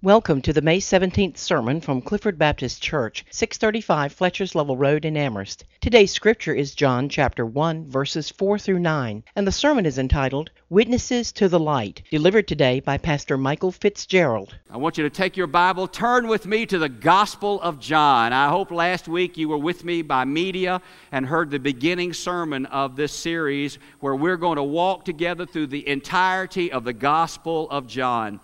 Welcome to the May 17th sermon from Clifford Baptist Church, 635 Fletcher's Level Road in Amherst. Today's scripture is John chapter 1 verses 4 through 9, and the sermon is entitled Witnesses to the Light, delivered today by Pastor Michael Fitzgerald. I want you to take your Bible, turn with me to the Gospel of John. I hope last week you were with me by media and heard the beginning sermon of this series where we're going to walk together through the entirety of the Gospel of John.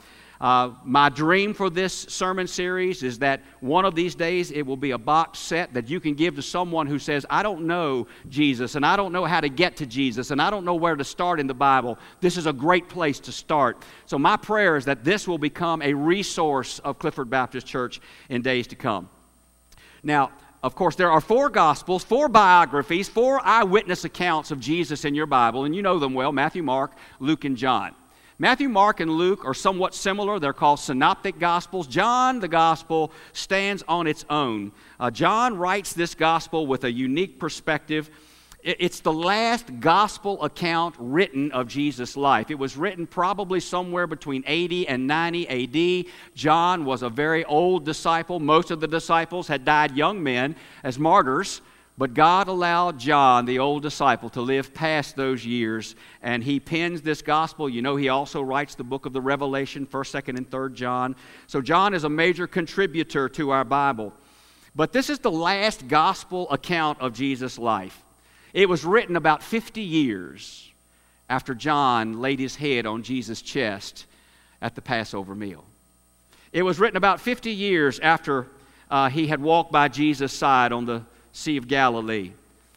Uh, my dream for this sermon series is that one of these days it will be a box set that you can give to someone who says, I don't know Jesus, and I don't know how to get to Jesus, and I don't know where to start in the Bible. This is a great place to start. So, my prayer is that this will become a resource of Clifford Baptist Church in days to come. Now, of course, there are four Gospels, four biographies, four eyewitness accounts of Jesus in your Bible, and you know them well Matthew, Mark, Luke, and John. Matthew, Mark, and Luke are somewhat similar. They're called synoptic gospels. John, the gospel, stands on its own. Uh, John writes this gospel with a unique perspective. It's the last gospel account written of Jesus' life. It was written probably somewhere between 80 and 90 AD. John was a very old disciple. Most of the disciples had died young men as martyrs. But God allowed John, the old disciple, to live past those years, and he pens this gospel. You know, he also writes the book of the Revelation, 1st, 2nd, and 3rd John. So, John is a major contributor to our Bible. But this is the last gospel account of Jesus' life. It was written about 50 years after John laid his head on Jesus' chest at the Passover meal. It was written about 50 years after uh, he had walked by Jesus' side on the Sea of Galilee.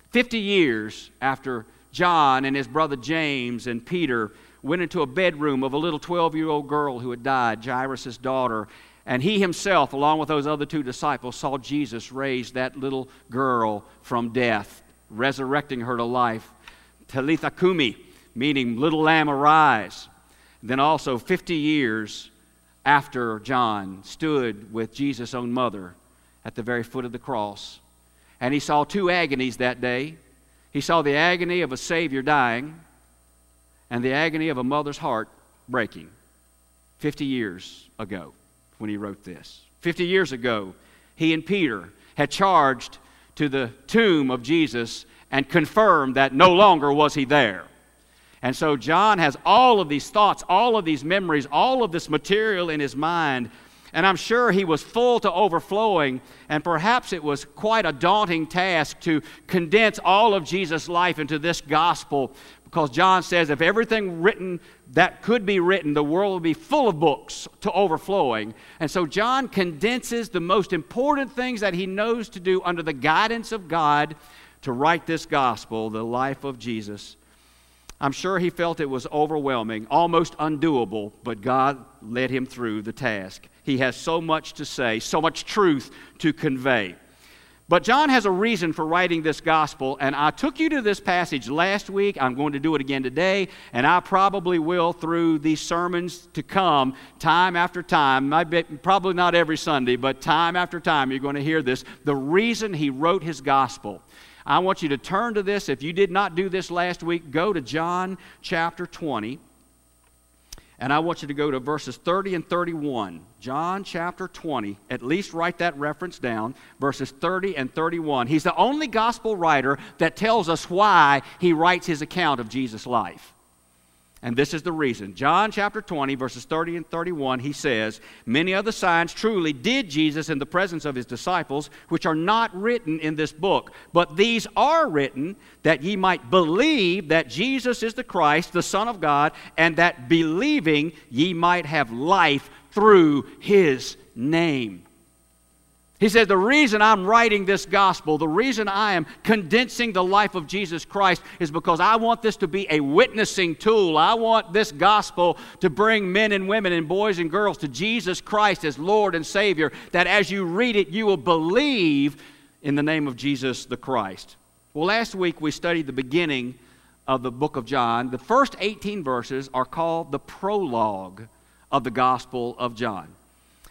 Fifty years after John and his brother James and Peter went into a bedroom of a little 12 year old girl who had died, Jairus' daughter, and he himself, along with those other two disciples, saw Jesus raise that little girl from death, resurrecting her to life. Talitha Kumi, meaning little lamb arise. Then also 50 years after John stood with Jesus' own mother at the very foot of the cross and he saw two agonies that day. He saw the agony of a Savior dying and the agony of a mother's heart breaking 50 years ago when he wrote this. 50 years ago, he and Peter had charged to the tomb of Jesus and confirmed that no longer was he there. And so John has all of these thoughts, all of these memories, all of this material in his mind and I'm sure he was full to overflowing, and perhaps it was quite a daunting task to condense all of Jesus' life into this gospel because John says if everything written that could be written, the world will be full of books to overflowing. And so John condenses the most important things that he knows to do under the guidance of God to write this gospel, the life of Jesus. I'm sure he felt it was overwhelming, almost undoable, but God led him through the task. He has so much to say, so much truth to convey. But John has a reason for writing this gospel, and I took you to this passage last week. I'm going to do it again today, and I probably will through these sermons to come, time after time. Probably not every Sunday, but time after time, you're going to hear this. The reason he wrote his gospel. I want you to turn to this. If you did not do this last week, go to John chapter 20. And I want you to go to verses 30 and 31. John chapter 20. At least write that reference down. Verses 30 and 31. He's the only gospel writer that tells us why he writes his account of Jesus' life. And this is the reason. John chapter 20, verses 30 and 31, he says, Many other signs truly did Jesus in the presence of his disciples, which are not written in this book. But these are written that ye might believe that Jesus is the Christ, the Son of God, and that believing ye might have life through his name. He said, The reason I'm writing this gospel, the reason I am condensing the life of Jesus Christ is because I want this to be a witnessing tool. I want this gospel to bring men and women and boys and girls to Jesus Christ as Lord and Savior, that as you read it, you will believe in the name of Jesus the Christ. Well, last week we studied the beginning of the book of John. The first 18 verses are called the prologue of the Gospel of John.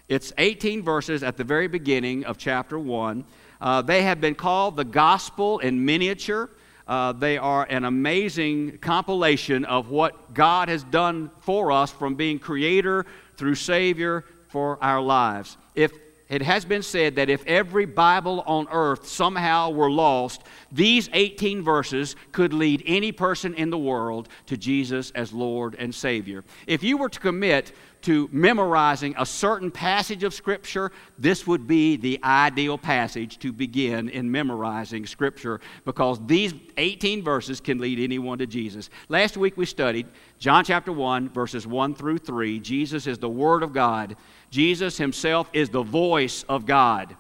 It's 18 verses at the very beginning of chapter 1. Uh, they have been called the gospel in miniature. Uh, they are an amazing compilation of what God has done for us from being creator through Savior for our lives. If it has been said that if every Bible on earth somehow were lost, these 18 verses could lead any person in the world to Jesus as Lord and Savior. If you were to commit to memorizing a certain passage of Scripture, this would be the ideal passage to begin in memorizing Scripture because these 18 verses can lead anyone to Jesus. Last week we studied John chapter 1, verses 1 through 3. Jesus is the Word of God, Jesus Himself is the voice of God.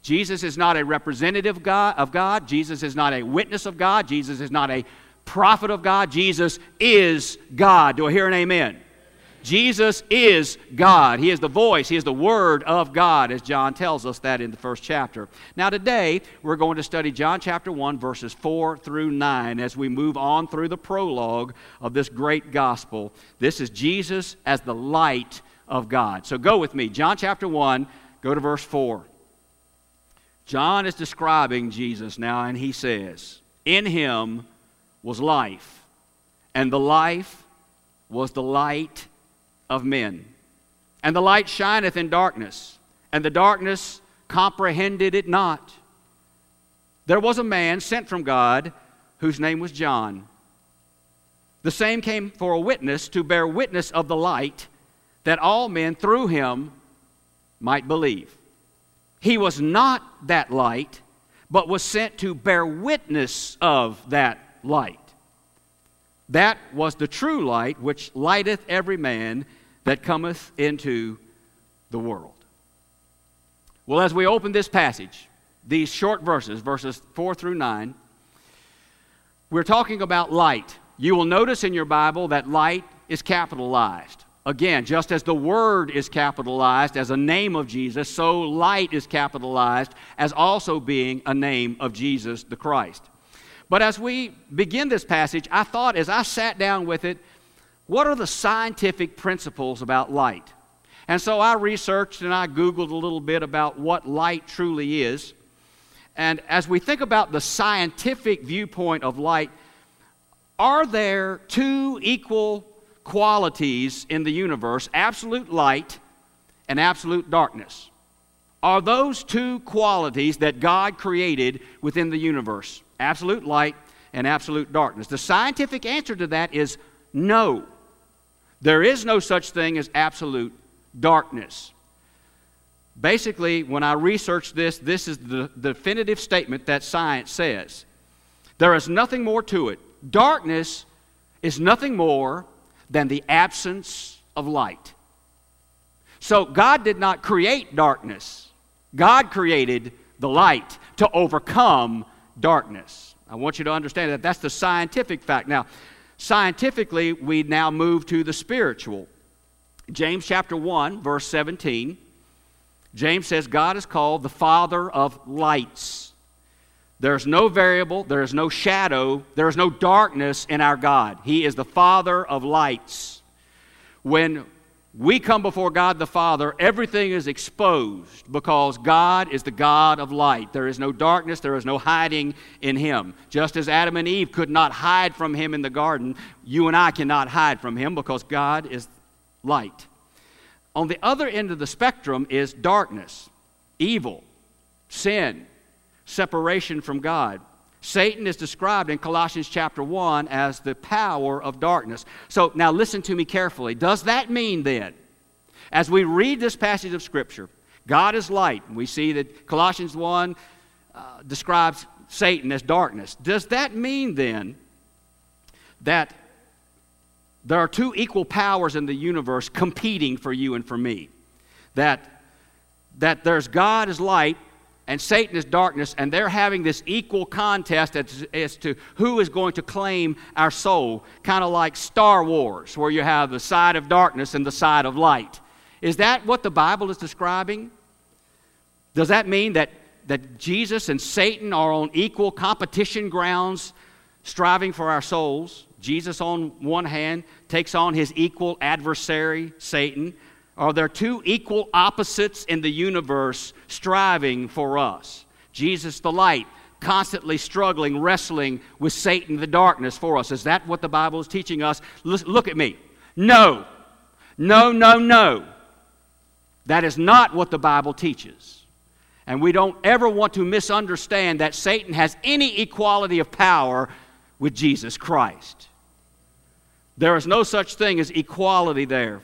Jesus is not a representative of God. Jesus is not a witness of God. Jesus is not a prophet of God. Jesus is God. Do I hear an amen? Jesus is God. He is the voice, He is the Word of God, as John tells us that in the first chapter. Now, today, we're going to study John chapter 1, verses 4 through 9, as we move on through the prologue of this great gospel. This is Jesus as the light of God. So go with me. John chapter 1, go to verse 4. John is describing Jesus now, and he says, In him was life, and the life was the light of men. And the light shineth in darkness, and the darkness comprehended it not. There was a man sent from God whose name was John. The same came for a witness to bear witness of the light, that all men through him might believe. He was not that light, but was sent to bear witness of that light. That was the true light which lighteth every man that cometh into the world. Well, as we open this passage, these short verses, verses 4 through 9, we're talking about light. You will notice in your Bible that light is capitalized. Again, just as the word is capitalized as a name of Jesus, so light is capitalized as also being a name of Jesus the Christ. But as we begin this passage, I thought as I sat down with it, what are the scientific principles about light? And so I researched and I Googled a little bit about what light truly is. And as we think about the scientific viewpoint of light, are there two equal qualities in the universe absolute light and absolute darkness? Are those two qualities that God created within the universe? Absolute light and absolute darkness. The scientific answer to that is no. There is no such thing as absolute darkness. Basically, when I researched this, this is the definitive statement that science says. There is nothing more to it. Darkness is nothing more than the absence of light. So, God did not create darkness, God created the light to overcome darkness. I want you to understand that that's the scientific fact. Now, Scientifically, we now move to the spiritual. James chapter 1, verse 17. James says, God is called the Father of lights. There's no variable, there is no shadow, there is no darkness in our God. He is the Father of lights. When we come before God the Father, everything is exposed because God is the God of light. There is no darkness, there is no hiding in Him. Just as Adam and Eve could not hide from Him in the garden, you and I cannot hide from Him because God is light. On the other end of the spectrum is darkness, evil, sin, separation from God. Satan is described in Colossians chapter 1 as the power of darkness. So now listen to me carefully. Does that mean then, as we read this passage of Scripture, God is light, and we see that Colossians 1 uh, describes Satan as darkness. Does that mean then that there are two equal powers in the universe competing for you and for me? That, that there's God as light and Satan is darkness, and they're having this equal contest as, as to who is going to claim our soul, kind of like Star Wars, where you have the side of darkness and the side of light. Is that what the Bible is describing? Does that mean that, that Jesus and Satan are on equal competition grounds, striving for our souls? Jesus, on one hand, takes on his equal adversary, Satan. Are there two equal opposites in the universe striving for us? Jesus, the light, constantly struggling, wrestling with Satan, the darkness for us. Is that what the Bible is teaching us? Look at me. No. No, no, no. That is not what the Bible teaches. And we don't ever want to misunderstand that Satan has any equality of power with Jesus Christ. There is no such thing as equality there.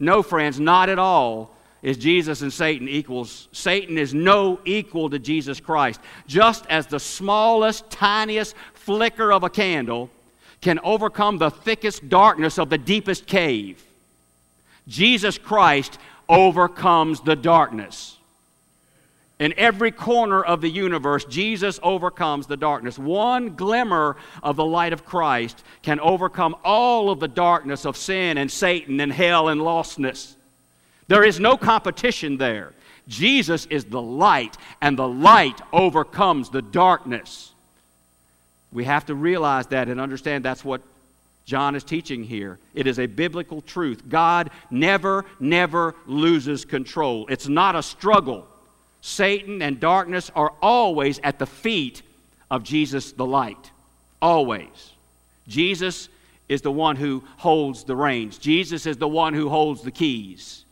No, friends, not at all is Jesus and Satan equals. Satan is no equal to Jesus Christ. Just as the smallest, tiniest flicker of a candle can overcome the thickest darkness of the deepest cave, Jesus Christ overcomes the darkness. In every corner of the universe, Jesus overcomes the darkness. One glimmer of the light of Christ can overcome all of the darkness of sin and Satan and hell and lostness. There is no competition there. Jesus is the light, and the light overcomes the darkness. We have to realize that and understand that's what John is teaching here. It is a biblical truth. God never, never loses control. It's not a struggle. Satan and darkness are always at the feet of Jesus the light. Always. Jesus is the one who holds the reins, Jesus is the one who holds the keys.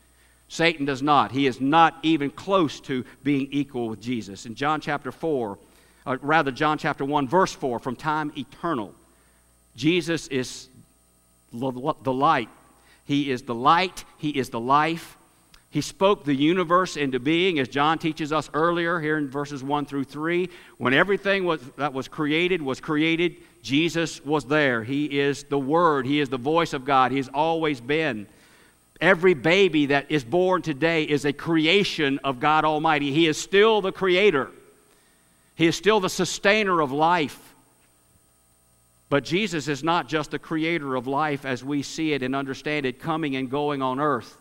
Satan does not. He is not even close to being equal with Jesus. In John chapter 4, uh, rather, John chapter 1, verse 4, from time eternal, Jesus is the light. He is the light, He is the life. He spoke the universe into being, as John teaches us earlier here in verses 1 through 3. When everything was, that was created was created, Jesus was there. He is the Word, He is the voice of God. He has always been. Every baby that is born today is a creation of God Almighty. He is still the creator, He is still the sustainer of life. But Jesus is not just the creator of life as we see it and understand it coming and going on earth.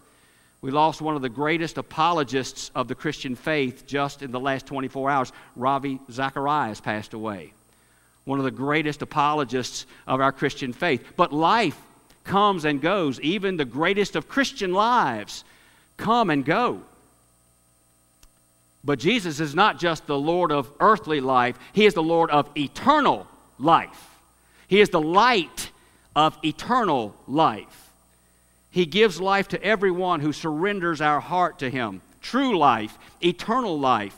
We lost one of the greatest apologists of the Christian faith just in the last 24 hours. Ravi Zacharias passed away. One of the greatest apologists of our Christian faith. But life comes and goes. Even the greatest of Christian lives come and go. But Jesus is not just the Lord of earthly life, He is the Lord of eternal life. He is the light of eternal life. He gives life to everyone who surrenders our heart to Him. True life, eternal life.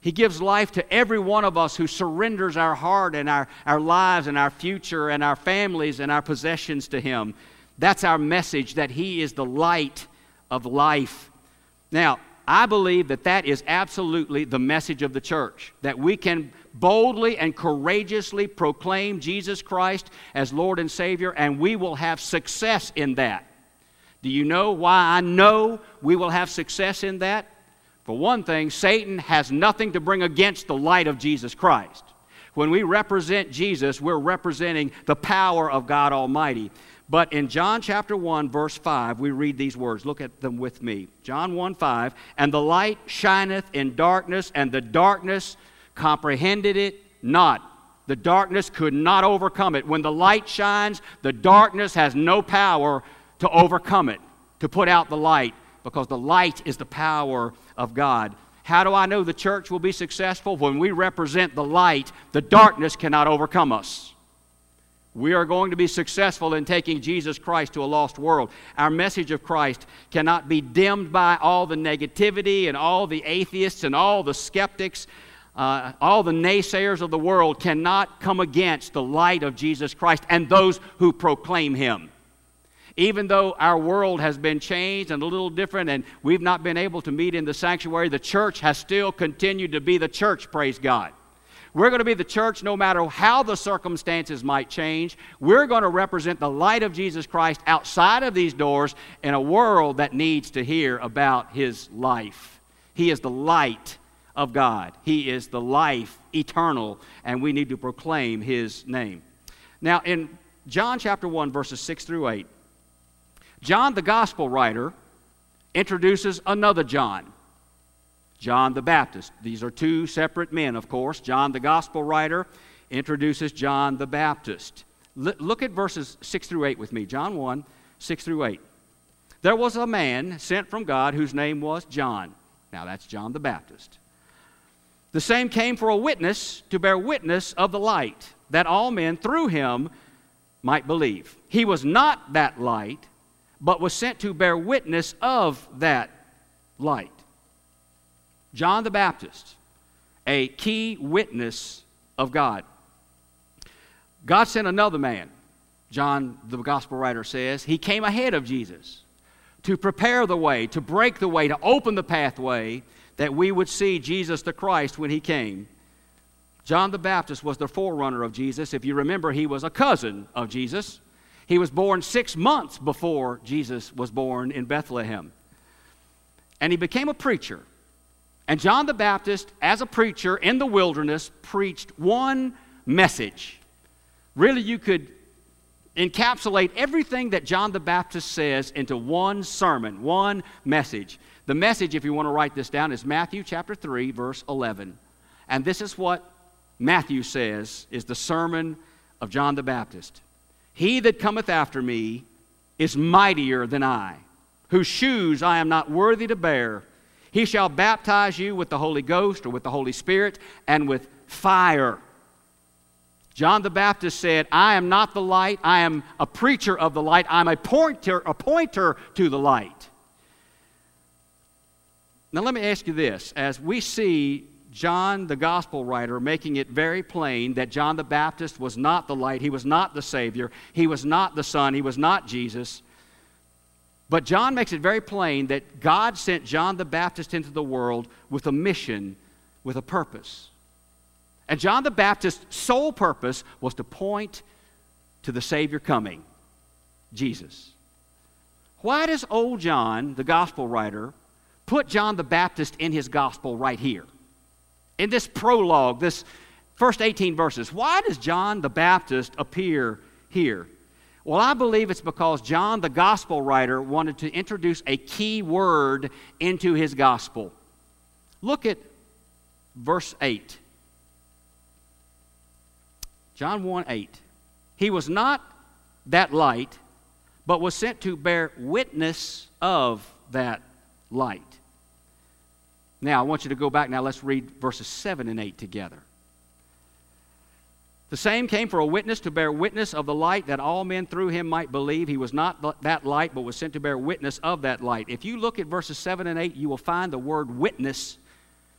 He gives life to every one of us who surrenders our heart and our, our lives and our future and our families and our possessions to Him. That's our message that He is the light of life. Now, I believe that that is absolutely the message of the church, that we can boldly and courageously proclaim Jesus Christ as Lord and Savior, and we will have success in that. Do you know why I know we will have success in that? For one thing, Satan has nothing to bring against the light of Jesus Christ. When we represent Jesus, we're representing the power of God Almighty. But in John chapter 1, verse 5, we read these words. Look at them with me. John 1 5. And the light shineth in darkness, and the darkness comprehended it not. The darkness could not overcome it. When the light shines, the darkness has no power to overcome it, to put out the light because the light is the power of God. How do I know the church will be successful? When we represent the light, the darkness cannot overcome us. We are going to be successful in taking Jesus Christ to a lost world. Our message of Christ cannot be dimmed by all the negativity and all the atheists and all the skeptics. Uh, all the naysayers of the world cannot come against the light of Jesus Christ and those who proclaim Him. Even though our world has been changed and a little different, and we've not been able to meet in the sanctuary, the church has still continued to be the church, praise God. We're going to be the church no matter how the circumstances might change. We're going to represent the light of Jesus Christ outside of these doors in a world that needs to hear about his life. He is the light of God, He is the life eternal, and we need to proclaim His name. Now, in John chapter 1, verses 6 through 8, John, the gospel writer, introduces another John, John the Baptist. These are two separate men, of course. John, the gospel writer, introduces John the Baptist. L- look at verses 6 through 8 with me. John 1, 6 through 8. There was a man sent from God whose name was John. Now, that's John the Baptist. The same came for a witness to bear witness of the light, that all men through him might believe. He was not that light but was sent to bear witness of that light. John the Baptist, a key witness of God. God sent another man, John the gospel writer says. He came ahead of Jesus to prepare the way, to break the way, to open the pathway that we would see Jesus the Christ when he came. John the Baptist was the forerunner of Jesus. If you remember, he was a cousin of Jesus. He was born six months before Jesus was born in Bethlehem. And he became a preacher. And John the Baptist, as a preacher in the wilderness, preached one message. Really, you could encapsulate everything that John the Baptist says into one sermon, one message. The message, if you want to write this down, is Matthew chapter 3, verse 11. And this is what Matthew says is the sermon of John the Baptist. He that cometh after me is mightier than I, whose shoes I am not worthy to bear. He shall baptize you with the Holy Ghost or with the Holy Spirit and with fire. John the Baptist said, I am not the light, I am a preacher of the light, I'm a pointer, a pointer to the light. Now, let me ask you this. As we see John, the gospel writer, making it very plain that John the Baptist was not the light, he was not the Savior, he was not the Son, he was not Jesus. But John makes it very plain that God sent John the Baptist into the world with a mission, with a purpose. And John the Baptist's sole purpose was to point to the Savior coming, Jesus. Why does old John, the gospel writer, put John the Baptist in his gospel right here? In this prologue, this first 18 verses, why does John the Baptist appear here? Well, I believe it's because John, the gospel writer, wanted to introduce a key word into his gospel. Look at verse 8. John 1 8. He was not that light, but was sent to bear witness of that light. Now, I want you to go back now. Let's read verses 7 and 8 together. The same came for a witness to bear witness of the light that all men through him might believe. He was not that light, but was sent to bear witness of that light. If you look at verses 7 and 8, you will find the word witness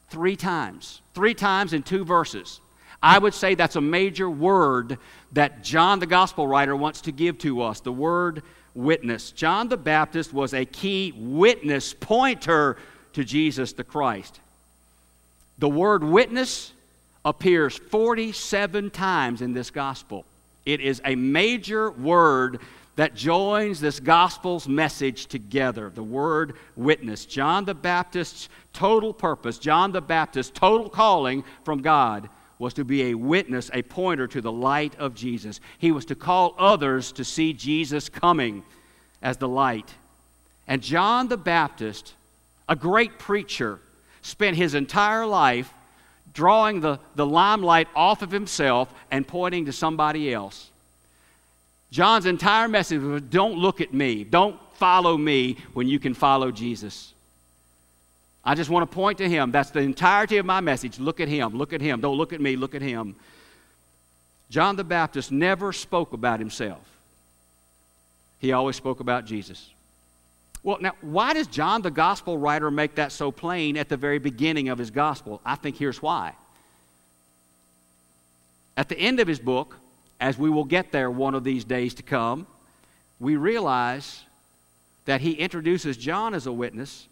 three times. Three times in two verses. I would say that's a major word that John, the gospel writer, wants to give to us the word witness. John the Baptist was a key witness pointer to Jesus the Christ. The word witness appears 47 times in this gospel. It is a major word that joins this gospel's message together the word witness. John the Baptist's total purpose, John the Baptist's total calling from God was to be a witness, a pointer to the light of Jesus. He was to call others to see Jesus coming as the light. And John the Baptist a great preacher, spent his entire life drawing the, the limelight off of himself and pointing to somebody else. John's entire message was don't look at me, don't follow me when you can follow Jesus. I just want to point to him. That's the entirety of my message. Look at him, look at him. Don't look at me, look at him. John the Baptist never spoke about himself, he always spoke about Jesus. Well, now, why does John, the gospel writer, make that so plain at the very beginning of his gospel? I think here's why. At the end of his book, as we will get there one of these days to come, we realize that he introduces John as a witness,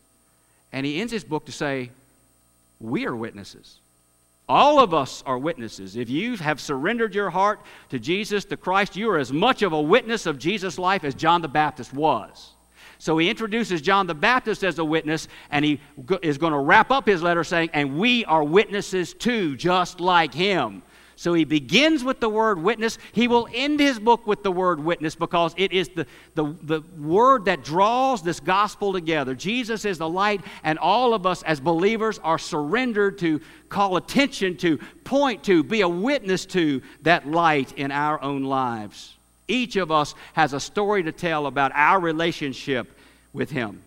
and he ends his book to say, We are witnesses. All of us are witnesses. If you have surrendered your heart to Jesus the Christ, you are as much of a witness of Jesus' life as John the Baptist was. So he introduces John the Baptist as a witness, and he is going to wrap up his letter saying, And we are witnesses too, just like him. So he begins with the word witness. He will end his book with the word witness because it is the, the, the word that draws this gospel together. Jesus is the light, and all of us as believers are surrendered to call attention to, point to, be a witness to that light in our own lives. Each of us has a story to tell about our relationship with Him.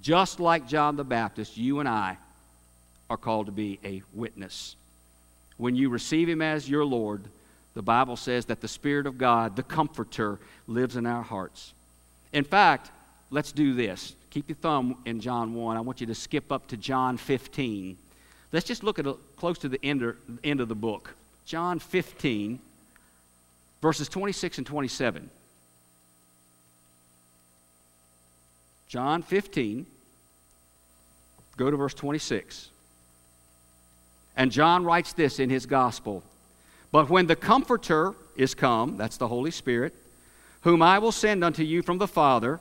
Just like John the Baptist, you and I are called to be a witness. When you receive Him as your Lord, the Bible says that the Spirit of God, the Comforter, lives in our hearts. In fact, let's do this. keep your thumb in John 1. I want you to skip up to John 15. Let's just look at a, close to the end, or, end of the book. John 15, verses 26 and 27. John 15, go to verse 26. And John writes this in his gospel But when the Comforter is come, that's the Holy Spirit, whom I will send unto you from the Father,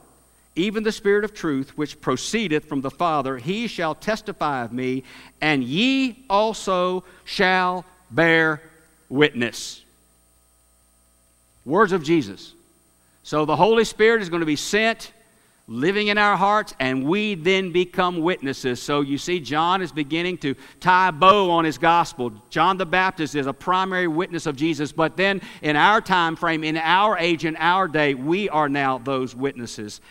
even the Spirit of truth, which proceedeth from the Father, he shall testify of me, and ye also shall bear witness. Words of Jesus. So the Holy Spirit is going to be sent living in our hearts, and we then become witnesses. So you see, John is beginning to tie a bow on his gospel. John the Baptist is a primary witness of Jesus, but then in our time frame, in our age, in our day, we are now those witnesses.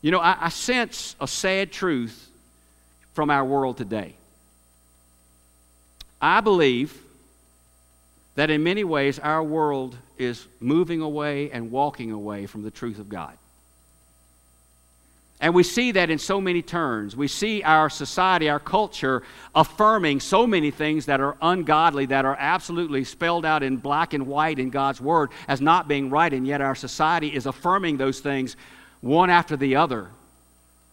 You know, I, I sense a sad truth from our world today. I believe that in many ways our world is moving away and walking away from the truth of God. And we see that in so many turns. We see our society, our culture affirming so many things that are ungodly, that are absolutely spelled out in black and white in God's Word as not being right, and yet our society is affirming those things one after the other.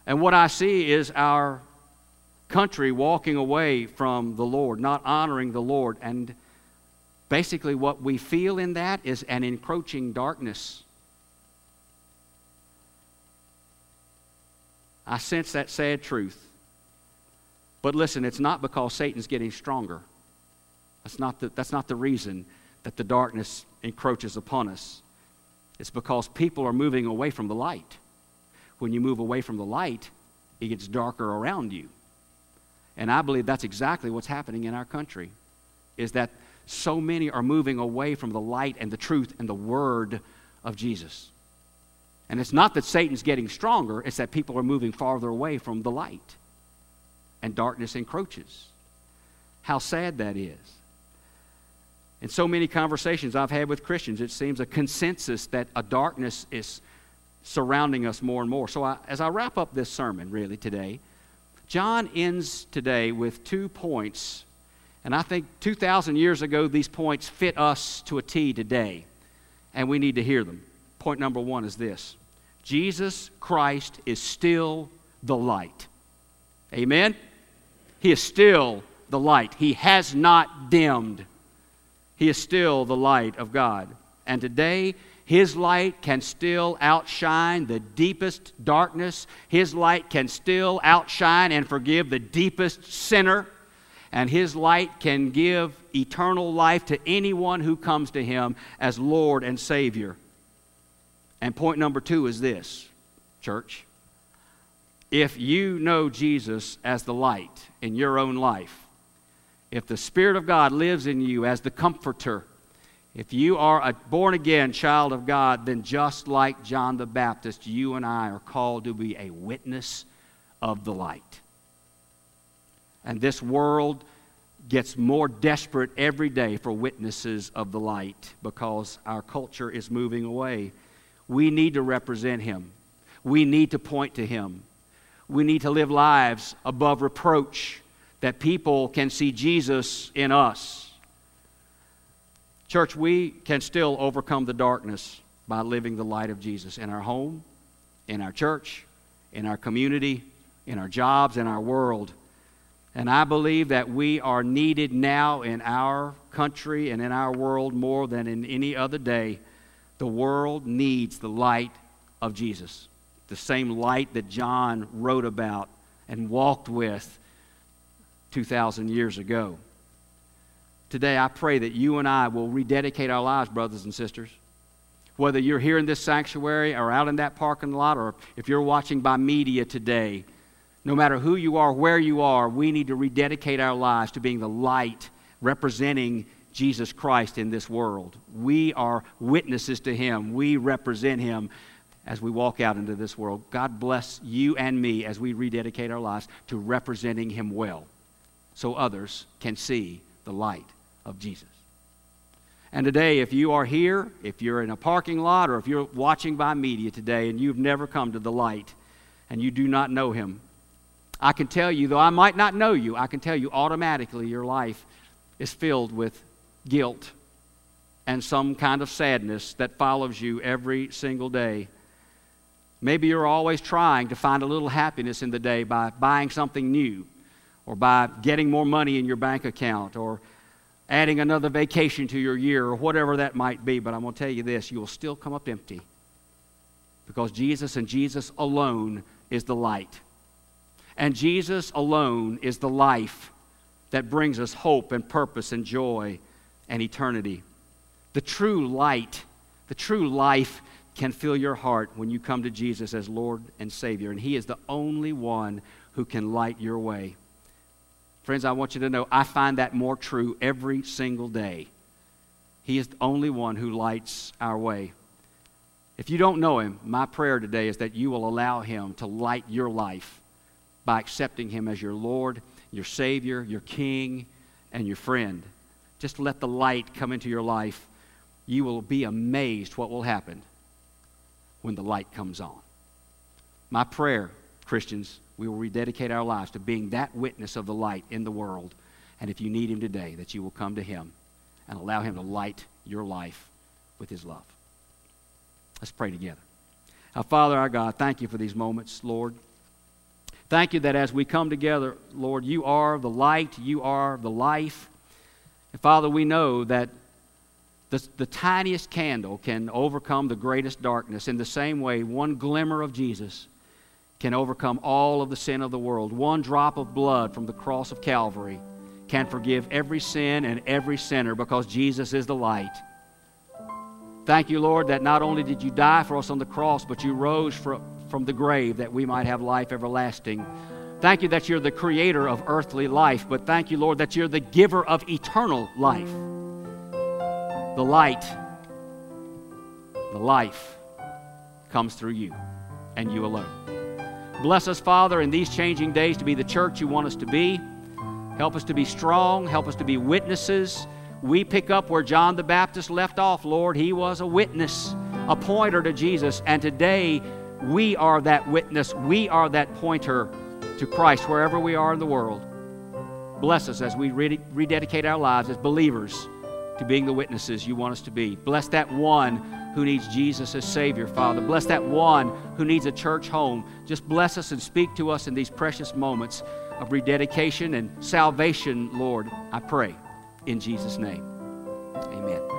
And what I see is our country walking away from the Lord, not honoring the Lord. And basically, what we feel in that is an encroaching darkness I sense that sad truth. But listen, it's not because Satan's getting stronger. That's not the, that's not the reason that the darkness encroaches upon us. It's because people are moving away from the light. When you move away from the light, it gets darker around you. And I believe that's exactly what's happening in our country. Is that so many are moving away from the light and the truth and the word of Jesus. And it's not that Satan's getting stronger, it's that people are moving farther away from the light. And darkness encroaches. How sad that is. In so many conversations I've had with Christians, it seems a consensus that a darkness is surrounding us more and more. So, I, as I wrap up this sermon, really, today, John ends today with two points. And I think 2,000 years ago, these points fit us to a T today. And we need to hear them. Point number one is this Jesus Christ is still the light. Amen? He is still the light. He has not dimmed. He is still the light of God. And today, His light can still outshine the deepest darkness. His light can still outshine and forgive the deepest sinner. And His light can give eternal life to anyone who comes to Him as Lord and Savior. And point number two is this, church. If you know Jesus as the light in your own life, if the Spirit of God lives in you as the comforter, if you are a born again child of God, then just like John the Baptist, you and I are called to be a witness of the light. And this world gets more desperate every day for witnesses of the light because our culture is moving away we need to represent Him. We need to point to Him. We need to live lives above reproach that people can see Jesus in us. Church, we can still overcome the darkness by living the light of Jesus in our home, in our church, in our community, in our jobs, in our world. And I believe that we are needed now in our country and in our world more than in any other day the world needs the light of Jesus, the same light that John wrote about and walked with 2,000 years ago. Today, I pray that you and I will rededicate our lives, brothers and sisters. Whether you're here in this sanctuary or out in that parking lot, or if you're watching by media today, no matter who you are, where you are, we need to rededicate our lives to being the light representing Jesus Christ in this world. We are witnesses to Him. We represent Him as we walk out into this world. God bless you and me as we rededicate our lives to representing Him well so others can see the light of Jesus. And today, if you are here, if you're in a parking lot, or if you're watching by media today and you've never come to the light and you do not know Him. I can tell you, though I might not know you, I can tell you automatically your life is filled with guilt and some kind of sadness that follows you every single day. Maybe you're always trying to find a little happiness in the day by buying something new, or by getting more money in your bank account, or adding another vacation to your year, or whatever that might be. But I'm going to tell you this you will still come up empty because Jesus and Jesus alone is the light. And Jesus alone is the life that brings us hope and purpose and joy and eternity. The true light, the true life can fill your heart when you come to Jesus as Lord and Savior. And He is the only one who can light your way. Friends, I want you to know I find that more true every single day. He is the only one who lights our way. If you don't know Him, my prayer today is that you will allow Him to light your life by accepting Him as your Lord, your Savior, your King, and your friend. Just let the light come into your life. You will be amazed what will happen when the light comes on. My prayer, Christians, we will rededicate our lives to being that witness of the light in the world. And if you need Him today, that you will come to Him and allow Him to light your life with His love. Let's pray together. Our Father, our God, thank you for these moments, Lord. Thank you that as we come together, Lord, you are the light, you are the life. And Father, we know that the, the tiniest candle can overcome the greatest darkness. In the same way, one glimmer of Jesus can overcome all of the sin of the world. One drop of blood from the cross of Calvary can forgive every sin and every sinner because Jesus is the light. Thank you, Lord, that not only did you die for us on the cross, but you rose for, from the grave that we might have life everlasting. Thank you that you're the creator of earthly life, but thank you, Lord, that you're the giver of eternal life the light, the life comes through you and you alone. Bless us, Father, in these changing days to be the church you want us to be. Help us to be strong. Help us to be witnesses. We pick up where John the Baptist left off, Lord. He was a witness, a pointer to Jesus. And today, we are that witness. We are that pointer to Christ wherever we are in the world. Bless us as we rededicate our lives as believers to being the witnesses you want us to be. Bless that one who needs Jesus as Savior, Father. Bless that one who needs a church home. Just bless us and speak to us in these precious moments of rededication and salvation, Lord, I pray. In Jesus' name, amen.